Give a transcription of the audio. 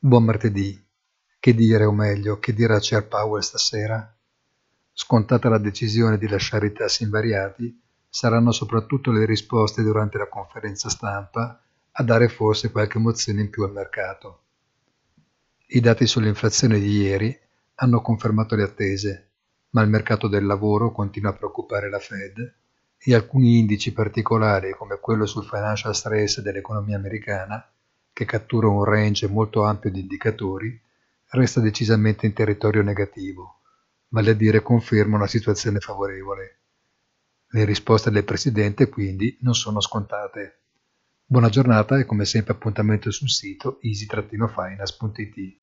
Buon martedì. Che dire, o meglio, che dire a Chair Powell stasera? Scontata la decisione di lasciare i tassi invariati, saranno soprattutto le risposte durante la conferenza stampa a dare forse qualche emozione in più al mercato. I dati sull'inflazione di ieri hanno confermato le attese, ma il mercato del lavoro continua a preoccupare la Fed e alcuni indici particolari come quello sul financial stress dell'economia americana, che cattura un range molto ampio di indicatori, resta decisamente in territorio negativo, vale a dire conferma una situazione favorevole. Le risposte del Presidente quindi non sono scontate. Buona giornata e come sempre appuntamento sul sito easy-finance.it.